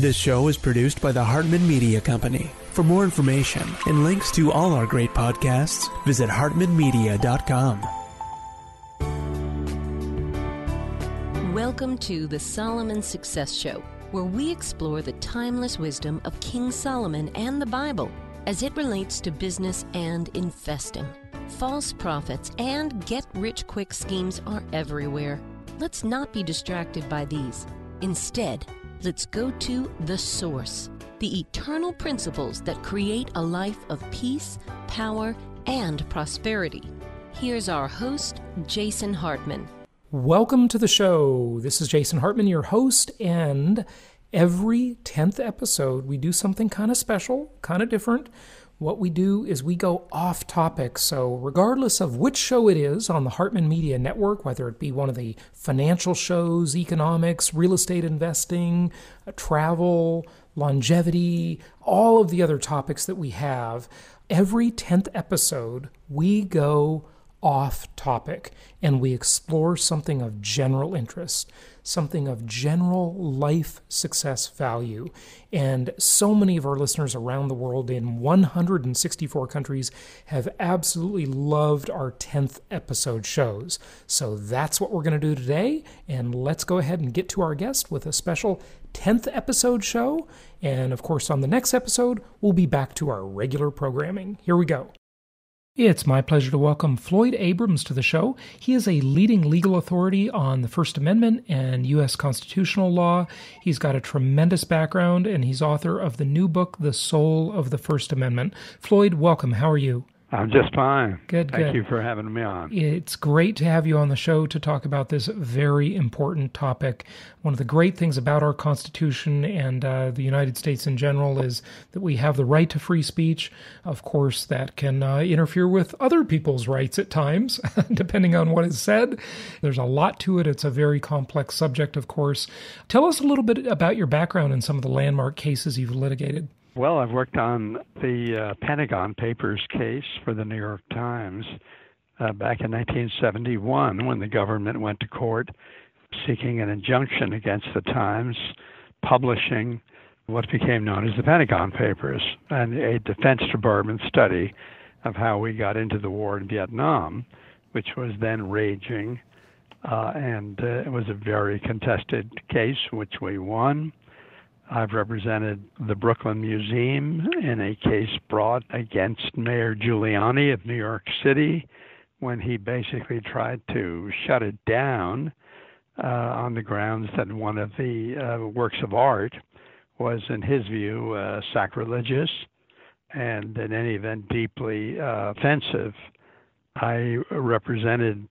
This show is produced by the Hartman Media Company. For more information and links to all our great podcasts, visit hartmanmedia.com. Welcome to the Solomon Success Show, where we explore the timeless wisdom of King Solomon and the Bible as it relates to business and investing. False prophets and get rich quick schemes are everywhere. Let's not be distracted by these. Instead, let's go to the source, the eternal principles that create a life of peace, power, and prosperity. Here's our host, Jason Hartman. Welcome to the show. This is Jason Hartman, your host, and every 10th episode, we do something kind of special, kind of different. What we do is we go off topic. So, regardless of which show it is on the Hartman Media Network, whether it be one of the financial shows, economics, real estate investing, uh, travel, longevity, all of the other topics that we have, every 10th episode, we go off topic and we explore something of general interest, something of general life success value. And so many of our listeners around the world in 164 countries have absolutely loved our 10th episode shows. So that's what we're going to do today. And let's go ahead and get to our guest with a special 10th episode show. And of course, on the next episode, we'll be back to our regular programming. Here we go. It's my pleasure to welcome Floyd Abrams to the show. He is a leading legal authority on the First Amendment and U.S. constitutional law. He's got a tremendous background, and he's author of the new book, The Soul of the First Amendment. Floyd, welcome. How are you? I'm just fine. Good, Thank good. you for having me on. It's great to have you on the show to talk about this very important topic. One of the great things about our Constitution and uh, the United States in general is that we have the right to free speech. Of course, that can uh, interfere with other people's rights at times, depending on what is said. There's a lot to it. It's a very complex subject, of course. Tell us a little bit about your background and some of the landmark cases you've litigated. Well, I've worked on the uh, Pentagon Papers case for the New York Times uh, back in 1971 when the government went to court seeking an injunction against the Times publishing what became known as the Pentagon Papers and a Defense Department study of how we got into the war in Vietnam, which was then raging. Uh, and uh, it was a very contested case, which we won. I've represented the Brooklyn Museum in a case brought against Mayor Giuliani of New York City when he basically tried to shut it down uh, on the grounds that one of the uh, works of art was, in his view, uh, sacrilegious and, in any event, deeply uh, offensive. I represented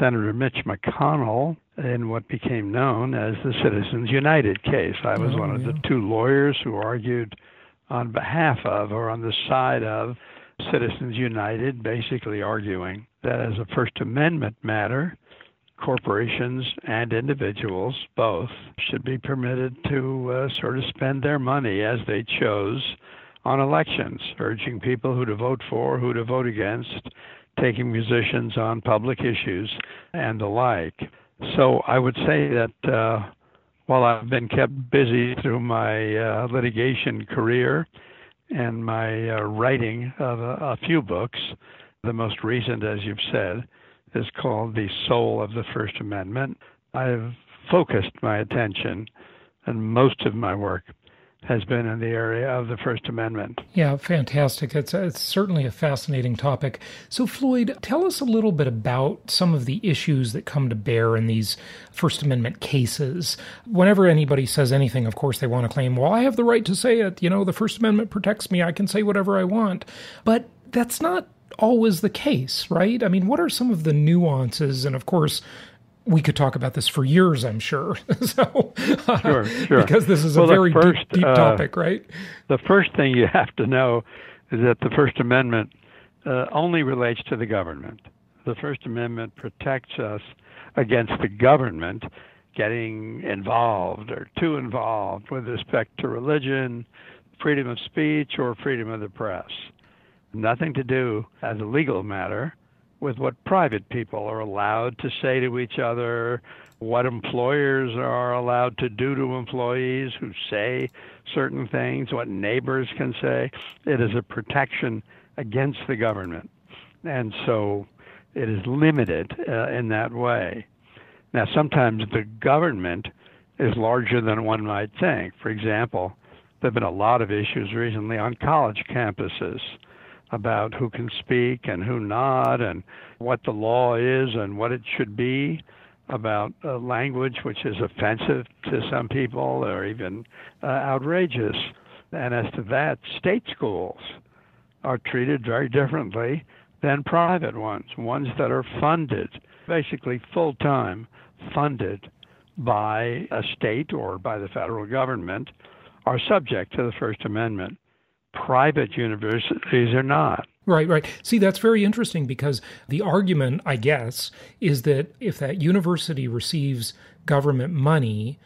Senator Mitch McConnell in what became known as the Citizens United case. I was Oh, one of yeah. the two lawyers who argued on behalf of or on the side of Citizens United, basically arguing that as a First Amendment matter, corporations and individuals both should be permitted to uh, sort of spend their money as they chose on elections, urging people who to vote for, who to vote against, taking musicians on public issues and the like. So I would say that uh, while I've been kept busy through my uh, litigation career and my uh, writing of a, a few books, the most recent, as you've said, is called The Soul of the First Amendment. I've focused my attention, and most of my work has been in the area of the First Amendment. Yeah, fantastic. It's, it's certainly a fascinating topic. So, Floyd, tell us a little bit about some of the issues that come to bear in these First Amendment cases. Whenever anybody says anything, of course, they want to claim, well, I have the right to say it. You know, the First Amendment protects me. I can say whatever I want. But that's not always the case, right? I mean, what are some of the nuances? And of course, we could talk about this for years, I'm sure. so, Sure, sure. because this is Well, a very first, deep, deep uh, topic, right? The first thing you have to know is that the First Amendment uh, only relates to the government. The First Amendment protects us against the government getting involved or too involved with respect to religion, freedom of speech, or freedom of the press. Nothing to do as a legal matter with what private people are allowed to say to each other what employers are allowed to do to employees who say certain things, what neighbors can say. It is a protection against the government. And so it is limited uh, in that way. Now, sometimes the government is larger than one might think. For example, there have been a lot of issues recently on college campuses about who can speak and who not, and what the law is and what it should be about uh, language which is offensive to some people or even uh, outrageous. And as to that, state schools are treated very differently than private ones, ones that are funded, basically full time funded by a state or by the federal government, are subject to the First Amendment. Private universities are not. Right, right. See, that's very interesting because the argument, I guess, is that if that university receives government money,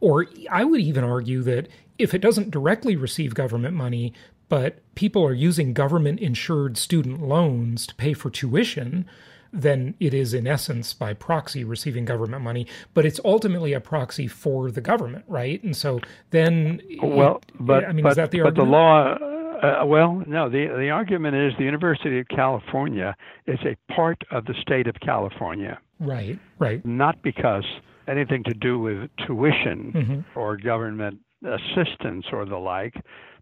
or I would even argue that if it doesn't directly receive government money, but people are using government insured student loans to pay for tuition, then it is in essence by proxy receiving government money, but it's ultimately a proxy for the government, right? And so then, well, it, but I mean, but, is that the but argument? the law uh, well, no. The the argument is the University of California is a part of the state of California. Right. Right. Not because anything to do with tuition mm-hmm. or government assistance or the like,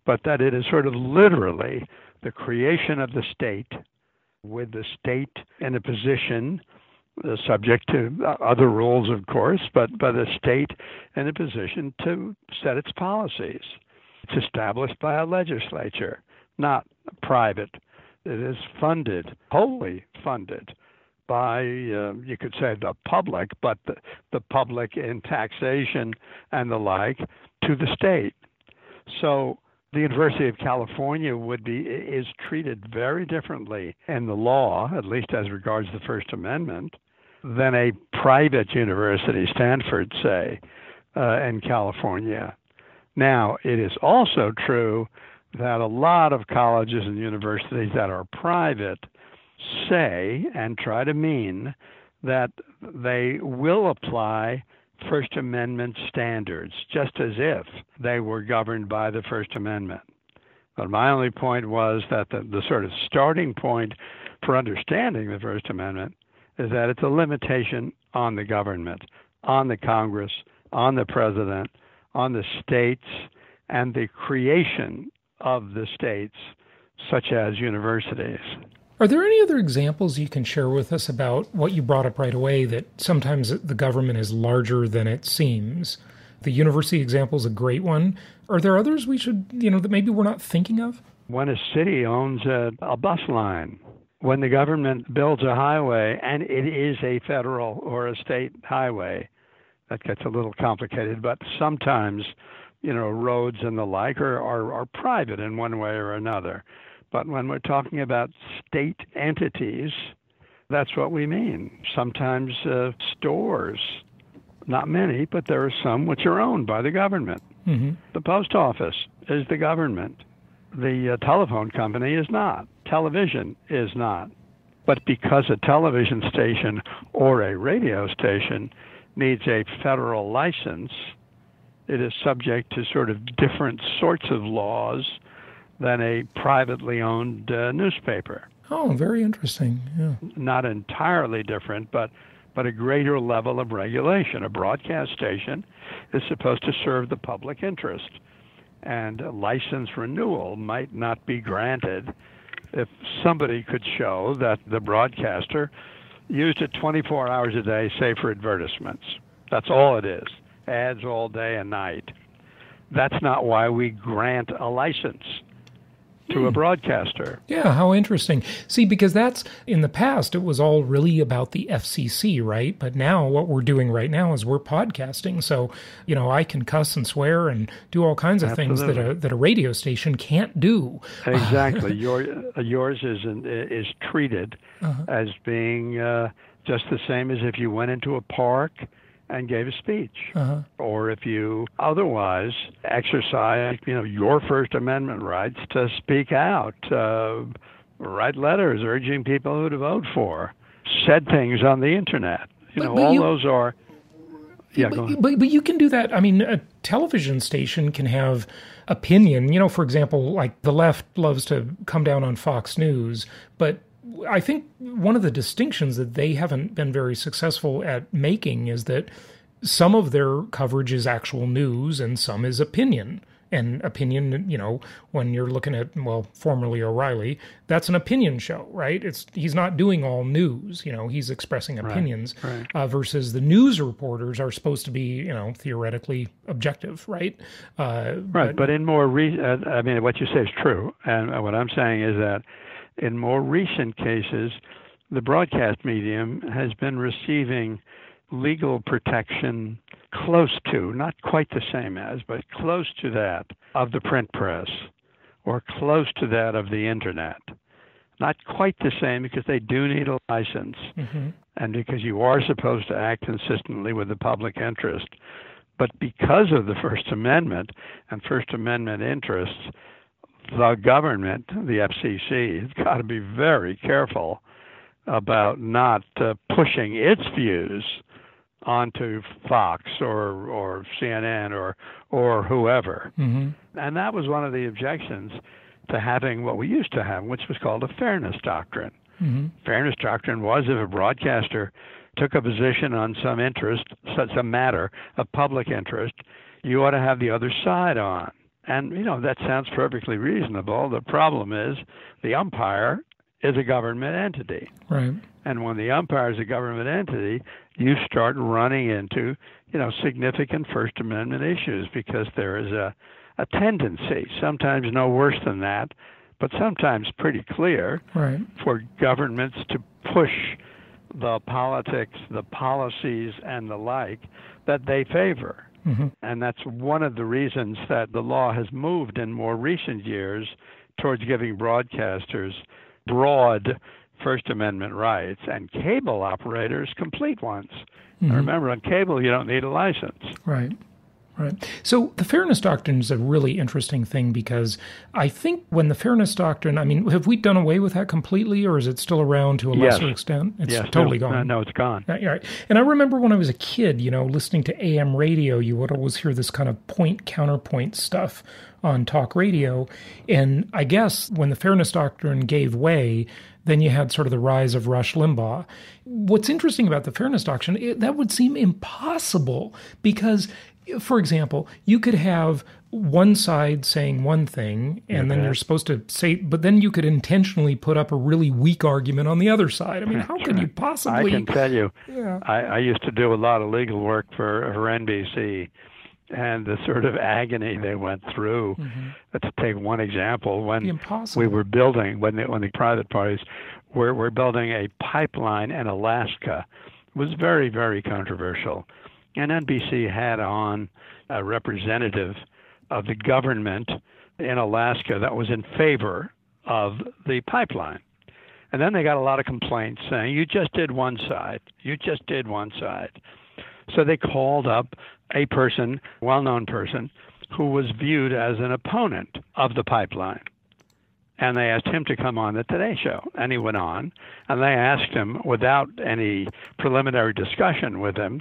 but that it is sort of literally the creation of the state, with the state in a position. Uh, subject to uh, other rules, of course, but by the state in a position to set its policies. It's established by a legislature, not private. It is funded, wholly funded by, uh, you could say, the public, but the, the public in taxation and the like to the state. So the University of California would be is treated very differently in the law, at least as regards the First Amendment, than a private university, Stanford, say, uh, in California. Now, it is also true that a lot of colleges and universities that are private say and try to mean that they will apply First Amendment standards, just as if they were governed by the First Amendment. But my only point was that the, the sort of starting point for understanding the First Amendment is that it's a limitation on the government, on the Congress, on the president, on the states and the creation of the states, such as universities. Are there any other examples you can share with us about what you brought up right away that sometimes the government is larger than it seems? The university example is a great one. Are there others we should, you know, that maybe we're not thinking of? When a city owns a, a bus line, when the government builds a highway and it is a federal or a state highway, that gets a little complicated, but sometimes, you know, roads and the like are, are, are private in one way or another. But when we're talking about state entities, that's what we mean. Sometimes uh, stores, not many, but there are some which are owned by the government. Mm-hmm. The post office is the government. The uh, telephone company is not. Television is not. But because a television station or a radio station needs a federal license, it is subject to sort of different sorts of laws than a privately owned uh, newspaper. Oh, very interesting. Yeah. Not entirely different, but but a greater level of regulation. A broadcast station is supposed to serve the public interest, and license renewal might not be granted if somebody could show that the broadcaster used it 24 hours a day, say for advertisements. That's all it is. Ads all day and night. That's not why we grant a license to a broadcaster. Yeah, how interesting. See, because that's in the past, it was all really about the FCC, right? But now what we're doing right now is we're podcasting. So, you know, I can cuss and swear and do all kinds of Absolutely. things that a, that a radio station can't do. Exactly. Your, yours is, is treated Uh-huh. as being uh, just the same as if you went into a park and gave a speech, Uh-huh. or if you otherwise exercise, you know, your First Amendment rights to speak out, uh, write letters urging people who to vote for, said things on the internet. You But- know, but all you- those are Yeah, but, but, but you can do that. I mean, a television station can have opinion. You know, for example, like the left loves to come down on Fox News, but I think one of the distinctions that they haven't been very successful at making is that some of their coverage is actual news and some is opinion. And opinion you know when you're looking at well formerly o'reilly that's an opinion show right? It's he's not doing all news you know he's expressing opinions right, right. Uh, versus the news reporters are supposed to be you know theoretically objective right? Uh, right but, but, in more re- uh, i mean what you say is true. And what i'm saying is that in more recent cases the broadcast medium has been receiving legal protection close to, not quite the same as, but close to that of the print press or close to that of the internet. Not quite the same because they do need a license mm-hmm. and because you are supposed to act consistently with the public interest. But because of the First Amendment and First Amendment interests, the government, the FCC, has got to be very careful about not uh, pushing its views onto Fox or or CNN or or whoever. Mm-hmm. And that was one of the objections to having what we used to have, which was called a fairness doctrine. Mm-hmm. Fairness doctrine was if a broadcaster took a position on some interest, such a matter of public interest, you ought to have the other side on. And you know that sounds perfectly reasonable. The problem is the umpire is a government entity. Right. And when the umpire is a government entity, you start running into, you know, significant First Amendment issues because there is a, a tendency, sometimes no worse than that, but sometimes pretty clear, right. for governments to push the politics, the policies, and the like that they favor. Mm-hmm. And that's one of the reasons that the law has moved in more recent years towards giving broadcasters broad First Amendment rights and cable operators complete ones. Mm-hmm. remember, on cable, you don't need a license. Right. Right. So the fairness doctrine is a really interesting thing because I think when the fairness doctrine, I mean, have we done away with that completely or is it still around to a yes. lesser extent? It's yes. totally no, gone. No, it's gone. Uh, yeah, right. And I remember when I was a kid, you know, listening to AM radio, you would always hear this kind of point counterpoint stuff on talk radio. And I guess when the fairness doctrine gave way, then you had sort of the rise of Rush Limbaugh. What's interesting about the fairness doctrine, it, that would seem impossible because, for example, you could have one side saying one thing and then you're supposed to say but then you could intentionally put up a really weak argument on the other side i mean how could you possibly i can tell you yeah. I, I used to do a lot of legal work for, for nbc and the sort of agony they went through. Mm-hmm. To take one example, when we were building, when the, when the private parties were, were building a pipeline in Alaska, was very, very controversial. And NBC had on a representative of the government in Alaska that was in favor of the pipeline. And then they got a lot of complaints saying, you just did one side. You just did one side. So they called up a person, well known person, who was viewed as an opponent of the pipeline. And they asked him to come on the Today Show. And he went on. And they asked him, without any preliminary discussion with him,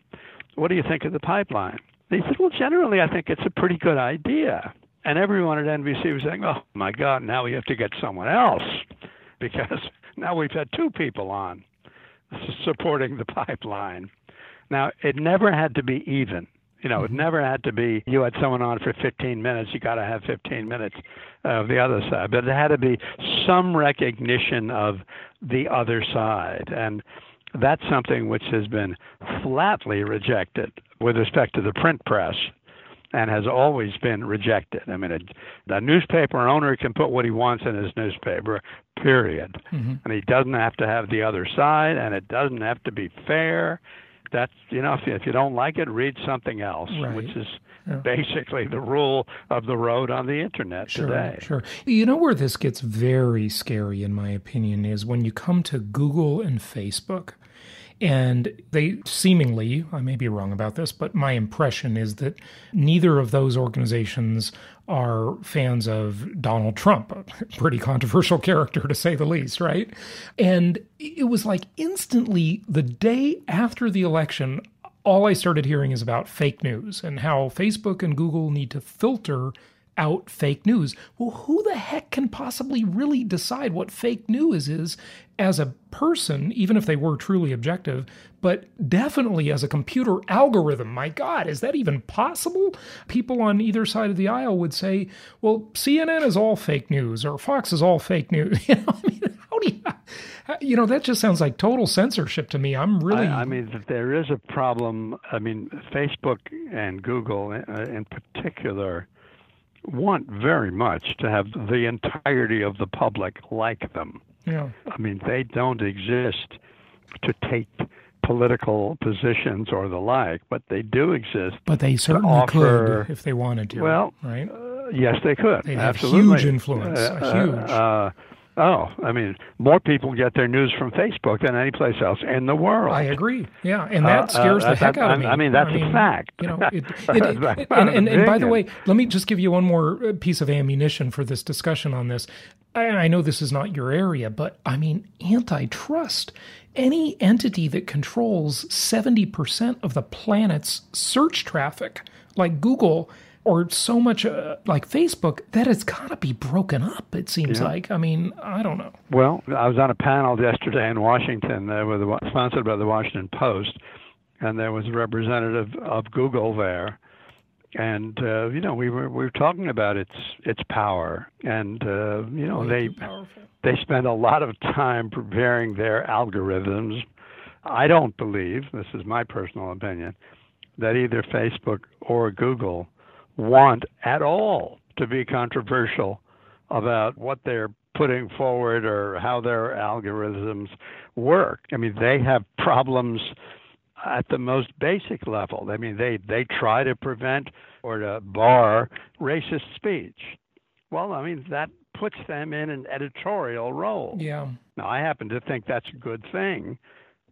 what do you think of the pipeline? And he said, well, generally, I think it's a pretty good idea. And everyone at NBC was saying, oh, my God, now we have to get someone else because now we've had two people on supporting the pipeline. Now, it never had to be even. You know, it mm-hmm. never had to be you had someone on for 15 minutes, you got to have 15 minutes of the other side. But it had to be some recognition of the other side. And that's something which has been flatly rejected with respect to the print press and has always been rejected. I mean, a, a newspaper owner can put what he wants in his newspaper, period. Mm-hmm. And he doesn't have to have the other side, and it doesn't have to be fair, that's you know if you, if you don't like it, read something else, right. which is yeah. basically the rule of the road on the internet sure, today. Sure. You know where this gets very scary, in my opinion, is when you come to Google and Facebook. And they seemingly, I may be wrong about this, but my impression is that neither of those organizations are fans of Donald Trump, a pretty controversial character to say the least, right? And it was like instantly the day after the election, all I started hearing is about fake news and how Facebook and Google need to filter out fake news. Well, who the heck can possibly really decide what fake news is as a person, even if they were truly objective, but definitely as a computer algorithm? My God, is that even possible? People on either side of the aisle would say, well, CNN is all fake news or Fox is all fake news. You know, I mean, how do you. You know, that just sounds like total censorship to me. I'm really. I, I mean, there is a problem. I mean, Facebook and Google uh, in particular want very much to have the entirety of the public like them. Yeah. I mean, they don't exist to take political positions or the like, but they do exist. But they certainly offer, could if they wanted to. Well, right? Uh, yes, they could. They have Absolutely. huge influence. Uh, huge. Uh, Oh, I mean, more people get their news from Facebook than any place else in the world. I agree. Yeah, and that uh, scares uh, the heck out of me. I mean, that's I mean, a fact. You know, it, it, it, and, and, and, by the way, let me just give you one more uh, piece of ammunition for this discussion on this. I, I know this is not your area, but I mean, antitrust. Any entity that controls seventy percent of the planet's search traffic, like Google or so much uh, like Facebook that it's got to be broken up. It seems yeah. like. I mean, I don't know. Well, I was on a panel yesterday in Washington, uh, with the, sponsored by the Washington Post, and there was a representative of Google there, and uh, you know we were we were talking about its its power, and uh, you know they they spend a lot of time preparing their algorithms. I don't believe this is my personal opinion that either Facebook or Google want at all to be controversial about what they're putting forward or how their algorithms work. I mean, they have problems at the most basic level. I mean, they they try to prevent or to bar racist speech. Well, I mean, that puts them in an editorial role. Yeah. Now, I happen to think that's a good thing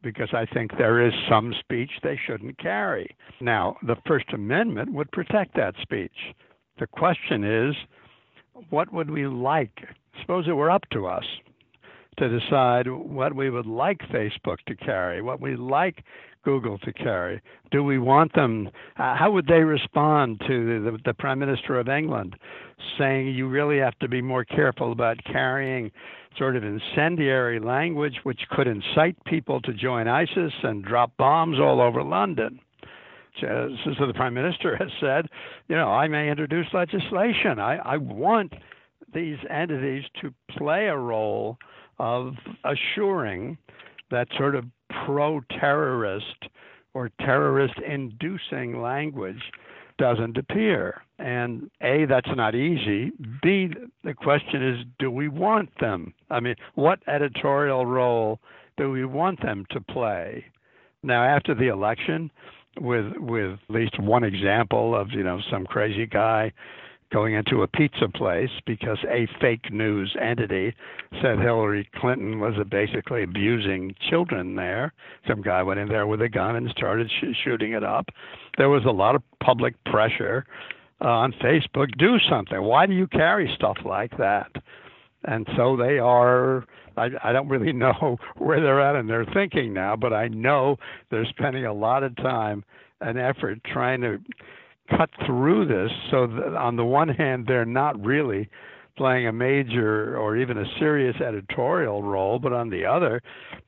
because I think there is some speech they shouldn't carry. Now, the First Amendment would protect that speech. The question is, what would we like? Suppose it were up to us to decide what we would like Facebook to carry, what we like Google to carry. Do we want them? Uh, how would they respond to the, the Prime Minister of England saying you really have to be more careful about carrying sort of incendiary language which could incite people to join ISIS and drop bombs all over London? So the Prime Minister has said, you know, I may introduce legislation. I, I want these entities to play a role of assuring that sort of pro terrorist or terrorist inducing language doesn't appear. And A, that's not easy. B, the question is do we want them? I mean, what editorial role do we want them to play? Now, after the election, with with at least one example of you know some crazy guy going into a pizza place because a fake news entity said Hillary Clinton was basically abusing children there. Some guy went in there with a gun and started sh- shooting it up. There was a lot of public pressure uh, on Facebook do something. Why do you carry stuff like that? And so they are. I, I don't really know where they're at in their thinking now, but I know they're spending a lot of time and effort trying to cut through this so that on the one hand they're not really playing a major or even a serious editorial role, but on the other,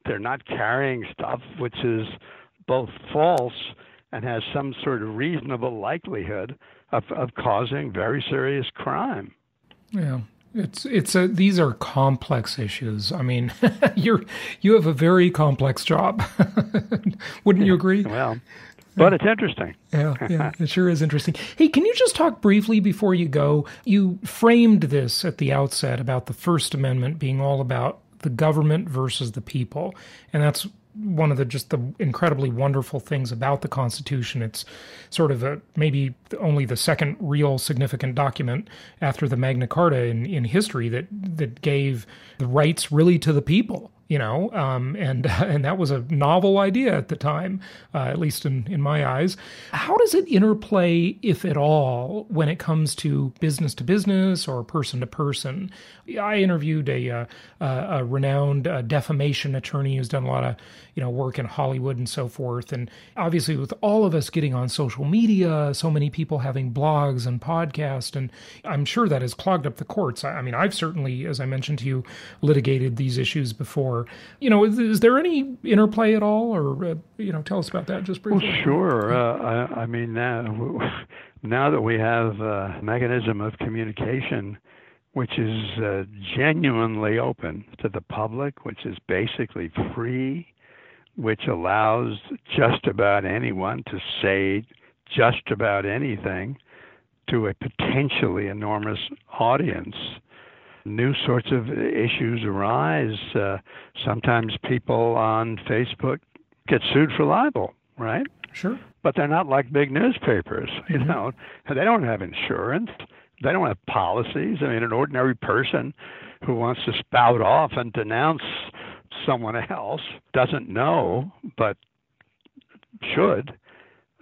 they're not carrying stuff which is both false and has some sort of reasonable likelihood of, of causing very serious crime. Yeah. It's it's a these are complex issues. I mean, you're you have a very complex job. Wouldn't you agree? Well, but it's interesting. yeah, yeah, it sure is interesting. Hey, can you just talk briefly before you go? You framed this at the outset about the First Amendment being all about the government versus the people, and that's one of the just the incredibly wonderful things about the Constitution. It's sort of a maybe only the second real significant document after the Magna Carta in, in history that that gave the rights really to the people you know, um, and and that was a novel idea at the time, uh, at least in in my eyes. How does it interplay, if at all, when it comes to business to business or person to person? I interviewed a uh, a renowned uh, defamation attorney who's done a lot of you know work in Hollywood and so forth, and obviously with all of us getting on social media, so many people having blogs and podcasts, and I'm sure that has clogged up the courts. I, I mean, I've certainly, as I mentioned to you, litigated these issues before or you know, is, is there any interplay at all, or uh, you know, tell us about that just briefly. Well, sure. Uh, I, I, mean, now now that we have a mechanism of communication which is uh, genuinely open to the public, which is basically free, which allows just about anyone to say just about anything to a potentially enormous audience new sorts of issues arise. Uh, sometimes people on Facebook get sued for libel, right? Sure. But they're not like big newspapers, you mm-hmm. know. They don't have insurance. They don't have policies. I mean, an ordinary person who wants to spout off and denounce someone else doesn't know, but should,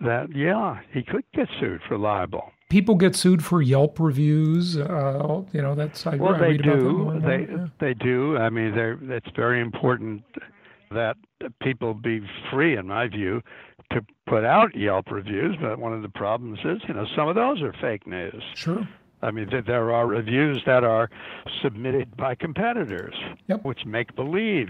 that, yeah, he could get sued for libel people get sued for Yelp reviews. Uh, you know, that's I, well, I they do. They yeah. they do. I mean, it's very important that people be free, in my view, to put out Yelp reviews. But one of the problems is, you know, some of those are fake news. Sure. I mean, there are reviews that are submitted by competitors, yep. which make believe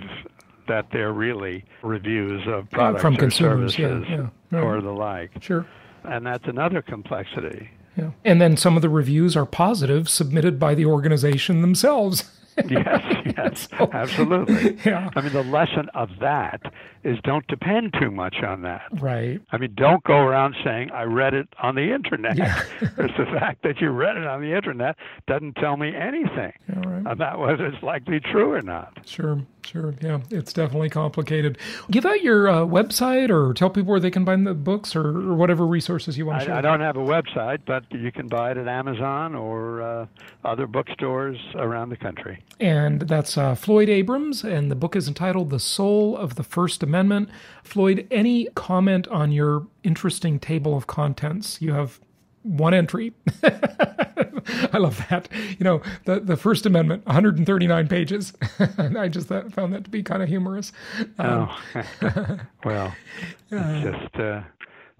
that they're really reviews of products from or consumers, services yeah, yeah. or the like. Sure. And that's another complexity. Yeah. And then some of the reviews are positive submitted by the organization themselves. yes, yes, so, absolutely. Yeah. I mean, the lesson of that is don't depend too much on that. Right. I mean, don't go around saying I read it on the internet. Yeah. Because the fact that you read it on the internet doesn't tell me anything yeah, right. about whether it's likely true or not. Sure, sure. Yeah, it's definitely complicated. Give out your uh, website or tell people where they can buy the books or, or whatever resources you want to I, share. I don't have a website, but you can buy it at Amazon or uh, other bookstores around the country. And that's uh, Floyd Abrams, and the book is entitled The Soul of the First Amendment. Floyd, any comment on your interesting table of contents? You have one entry. I love that. You know, the, the First Amendment, 139 pages. I just found that to be kind of humorous. Um, oh, well, it's just. Uh,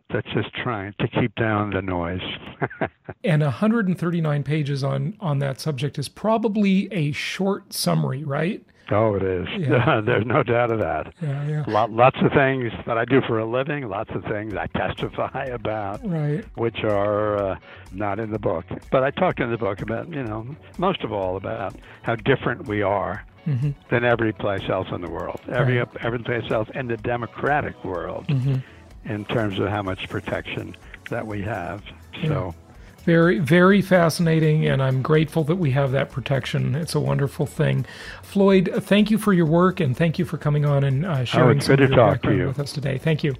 that's just trying to keep down the noise. and 139 pages on on that subject is probably a short summary, right? Oh, it is. Yeah. There's no doubt of that. Yeah, yeah. Lot, lots of things that I do for a living, lots of things I testify about, right. which are uh, not in the book. But I talk in the book about, you know, most of all about how different we are mm-hmm. than every place else in the world, every right. every place else in the democratic world. Mm-hmm in terms of how much protection that we have. So. Very, very fascinating, and I'm grateful that we have that protection. It's a wonderful thing. Floyd, thank you for your work, and thank you for coming on and uh, sharing oh, some of your background with us today. Thank you.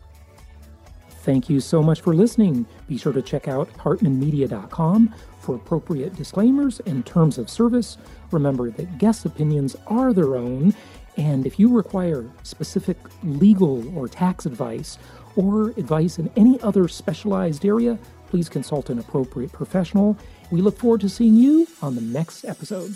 Thank you so much for listening. Be sure to check out hartmanmedia.com for appropriate disclaimers and terms of service. Remember that guest opinions are their own, and if you require specific legal or tax advice, or advice in any other specialized area, please consult an appropriate professional. We look forward to seeing you on the next episode.